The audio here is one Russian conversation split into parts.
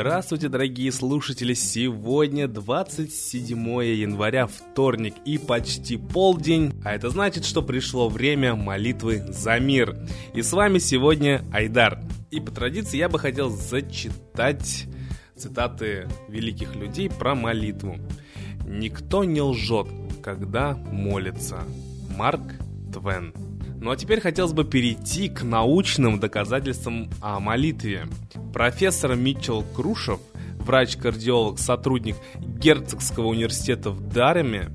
Здравствуйте, дорогие слушатели! Сегодня 27 января, вторник и почти полдень, а это значит, что пришло время молитвы за мир. И с вами сегодня Айдар. И по традиции я бы хотел зачитать цитаты великих людей про молитву. «Никто не лжет, когда молится». Марк Твен. Ну а теперь хотелось бы перейти к научным доказательствам о молитве. Профессор Митчелл Крушев, врач-кардиолог, сотрудник Герцогского университета в Дареме,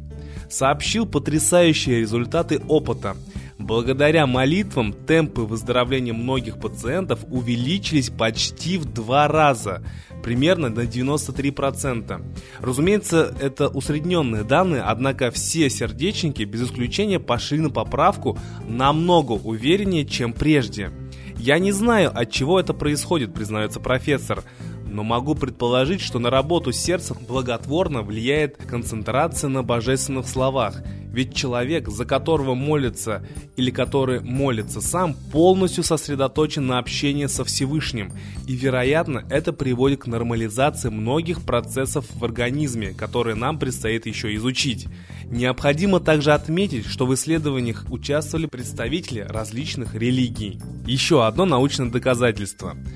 сообщил потрясающие результаты опыта. Благодаря молитвам темпы выздоровления многих пациентов увеличились почти в два раза – примерно на 93%. Разумеется, это усредненные данные, однако все сердечники без исключения пошли на поправку намного увереннее, чем прежде. Я не знаю, от чего это происходит, признается профессор, но могу предположить, что на работу сердца благотворно влияет концентрация на божественных словах – ведь человек, за которого молится или который молится сам, полностью сосредоточен на общении со Всевышним. И, вероятно, это приводит к нормализации многих процессов в организме, которые нам предстоит еще изучить. Необходимо также отметить, что в исследованиях участвовали представители различных религий. Еще одно научное доказательство –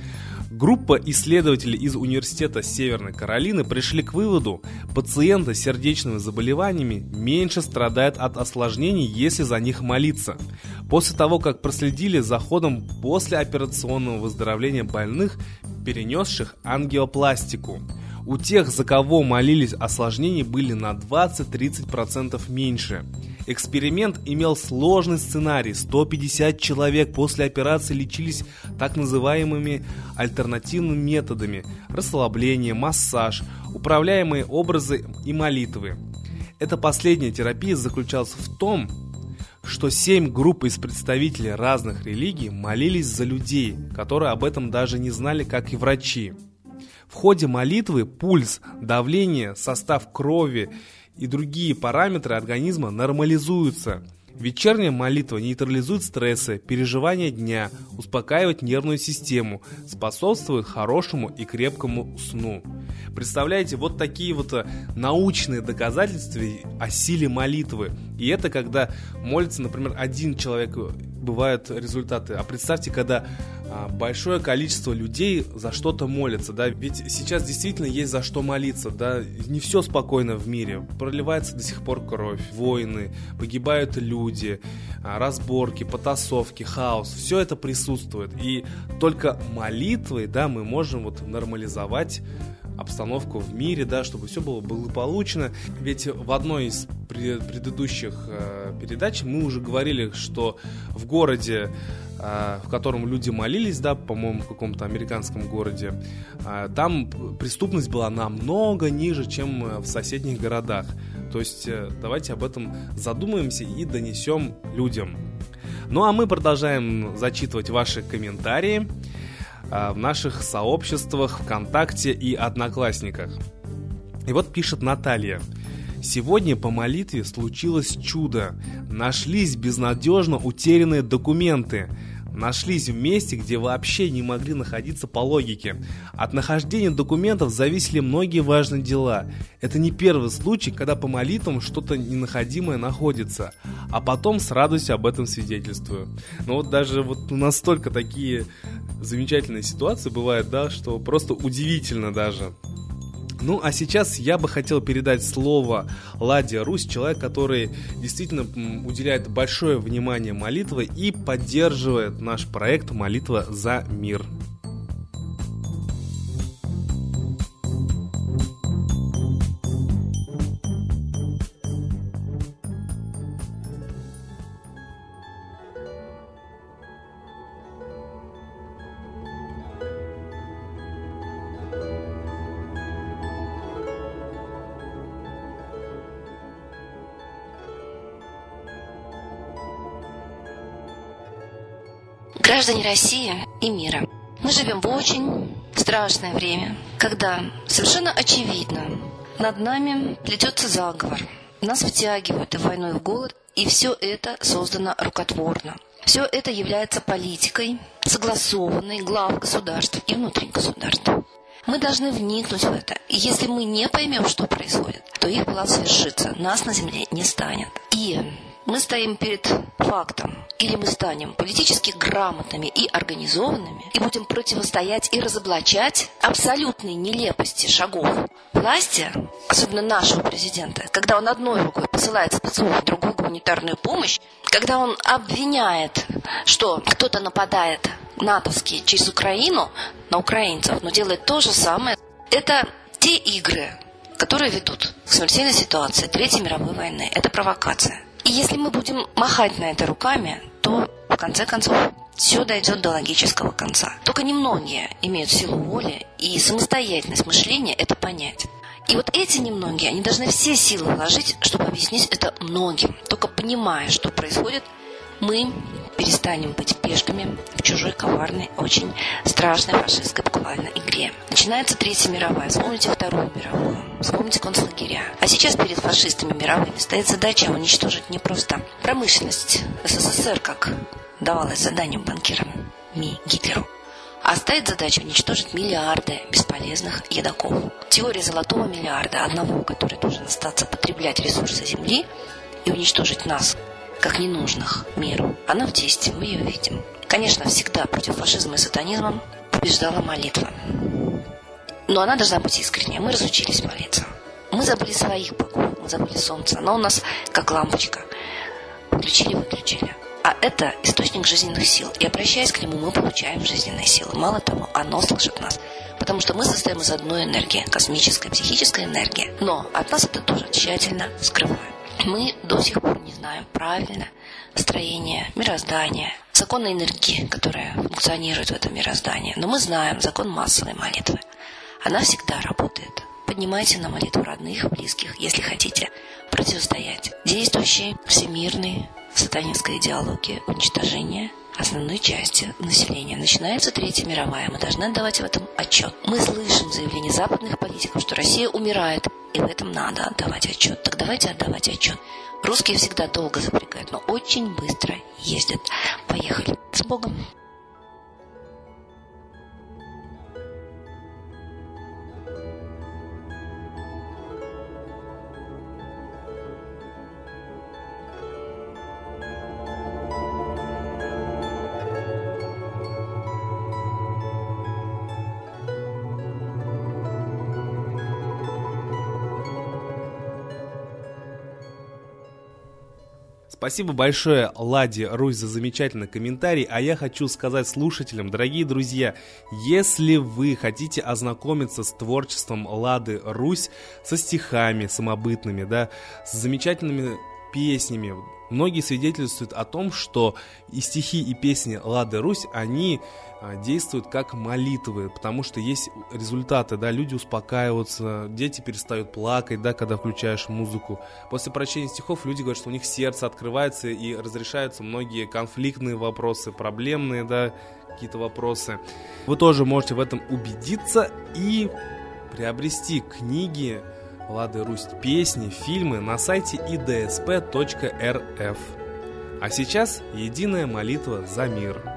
Группа исследователей из Университета Северной Каролины пришли к выводу, пациенты с сердечными заболеваниями меньше страдают от осложнений, если за них молиться. После того, как проследили за ходом послеоперационного выздоровления больных, перенесших ангиопластику. У тех, за кого молились, осложнений были на 20-30% меньше. Эксперимент имел сложный сценарий. 150 человек после операции лечились так называемыми альтернативными методами – расслабление, массаж, управляемые образы и молитвы. Эта последняя терапия заключалась в том, что семь групп из представителей разных религий молились за людей, которые об этом даже не знали, как и врачи. В ходе молитвы пульс, давление, состав крови и другие параметры организма нормализуются. Вечерняя молитва нейтрализует стрессы, переживания дня, успокаивает нервную систему, способствует хорошему и крепкому сну. Представляете, вот такие вот э, научные доказательства о силе молитвы. И это когда молится, например, один человек, бывают результаты. А представьте, когда а, большое количество людей за что-то молятся, да, ведь сейчас действительно есть за что молиться, да, не все спокойно в мире, проливается до сих пор кровь, войны, погибают люди, а, разборки, потасовки, хаос, все это присутствует, и только молитвой, да, мы можем вот нормализовать обстановку в мире, да, чтобы все было благополучно. Ведь в одной из предыдущих э, передач мы уже говорили, что в городе, э, в котором люди молились, да, по-моему, в каком-то американском городе, э, там преступность была намного ниже, чем в соседних городах. То есть давайте об этом задумаемся и донесем людям. Ну а мы продолжаем зачитывать ваши комментарии. А, в наших сообществах ВКонтакте и Одноклассниках. И вот пишет Наталья. Сегодня по молитве случилось чудо. Нашлись безнадежно утерянные документы нашлись в месте, где вообще не могли находиться по логике. От нахождения документов зависели многие важные дела. Это не первый случай, когда по молитвам что-то ненаходимое находится, а потом с радостью об этом свидетельствую. Но вот даже вот настолько такие замечательные ситуации бывают, да, что просто удивительно даже. Ну, а сейчас я бы хотел передать слово Ладе Русь, человек, который действительно уделяет большое внимание молитве и поддерживает наш проект «Молитва за мир». Граждане России и мира, мы живем в очень страшное время, когда совершенно очевидно над нами плетется заговор. Нас втягивают и в войну, и в голод, и все это создано рукотворно. Все это является политикой, согласованной глав государств и внутри государства. Мы должны вникнуть в это. И если мы не поймем, что происходит, то их план свершится. Нас на земле не станет. И мы стоим перед фактом, или мы станем политически грамотными и организованными, и будем противостоять и разоблачать абсолютные нелепости шагов власти, особенно нашего президента, когда он одной рукой посылает спецов, другой гуманитарную помощь, когда он обвиняет, что кто-то нападает натовский через Украину на украинцев, но делает то же самое, это те игры, которые ведут к смертельной ситуации Третьей мировой войны. Это провокация. И если мы будем махать на это руками, то в конце концов все дойдет до логического конца. Только немногие имеют силу воли и самостоятельность мышления это понять. И вот эти немногие, они должны все силы вложить, чтобы объяснить это многим. Только понимая, что происходит, мы перестанем быть пешками в чужой коварной, очень страшной фашистской буквально игре. Начинается Третья мировая, вспомните Вторую мировую, вспомните концлагеря. А сейчас перед фашистами мировыми стоит задача уничтожить не просто промышленность СССР, как давалось заданием банкирам Ми Гитлеру, а стоит задача уничтожить миллиарды бесполезных едоков. Теория золотого миллиарда, одного, который должен остаться потреблять ресурсы Земли и уничтожить нас, как ненужных миру. Она в действии, мы ее видим. Конечно, всегда против фашизма и сатанизма побеждала молитва. Но она должна быть искренняя. Мы разучились молиться. Мы забыли своих богов, мы забыли солнце. Оно у нас как лампочка. Включили, выключили. А это источник жизненных сил. И обращаясь к нему, мы получаем жизненные силы. Мало того, оно слышит нас. Потому что мы состоим из одной энергии, космической, психической энергии. Но от нас это тоже тщательно скрывают. Мы до сих пор не знаем правильно строение мироздания, законы энергии, которая функционирует в этом мироздании. Но мы знаем закон массовой молитвы. Она всегда работает. Поднимайте на молитву родных, близких, если хотите противостоять действующей всемирной сатанинской идеологии уничтожения основной части населения. Начинается Третья мировая. Мы должны отдавать в этом отчет. Мы слышим заявления западных политиков, что Россия умирает, и в этом надо отдавать отчет. Так давайте отдавать отчет. Русские всегда долго запрягают, но очень быстро ездят. Поехали. С Богом. Спасибо большое Ладе Русь за замечательный комментарий, а я хочу сказать слушателям, дорогие друзья, если вы хотите ознакомиться с творчеством Лады Русь, со стихами самобытными, да, с замечательными песнями, многие свидетельствуют о том, что и стихи, и песни Лады Русь, они а, действуют как молитвы, потому что есть результаты, да, люди успокаиваются, дети перестают плакать, да, когда включаешь музыку. После прочтения стихов люди говорят, что у них сердце открывается и разрешаются многие конфликтные вопросы, проблемные, да, какие-то вопросы. Вы тоже можете в этом убедиться и приобрести книги Лады Русь, песни, фильмы на сайте idsp.rf. А сейчас единая молитва за мир.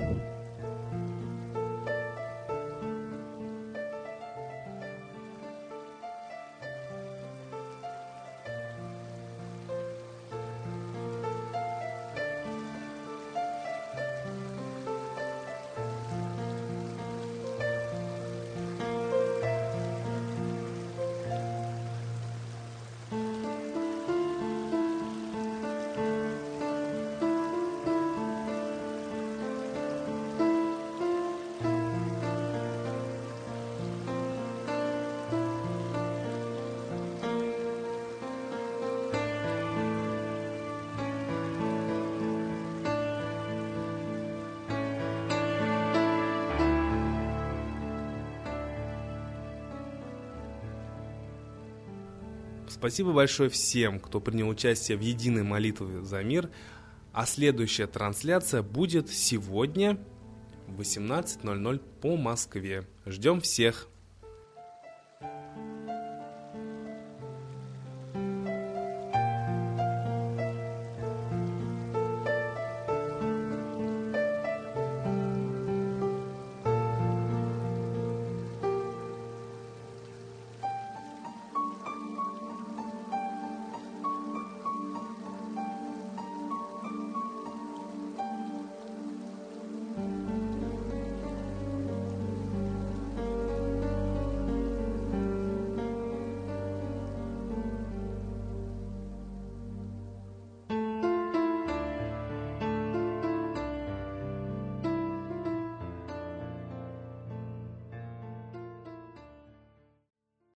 Спасибо большое всем, кто принял участие в единой молитве за мир. А следующая трансляция будет сегодня в 18.00 по Москве. Ждем всех!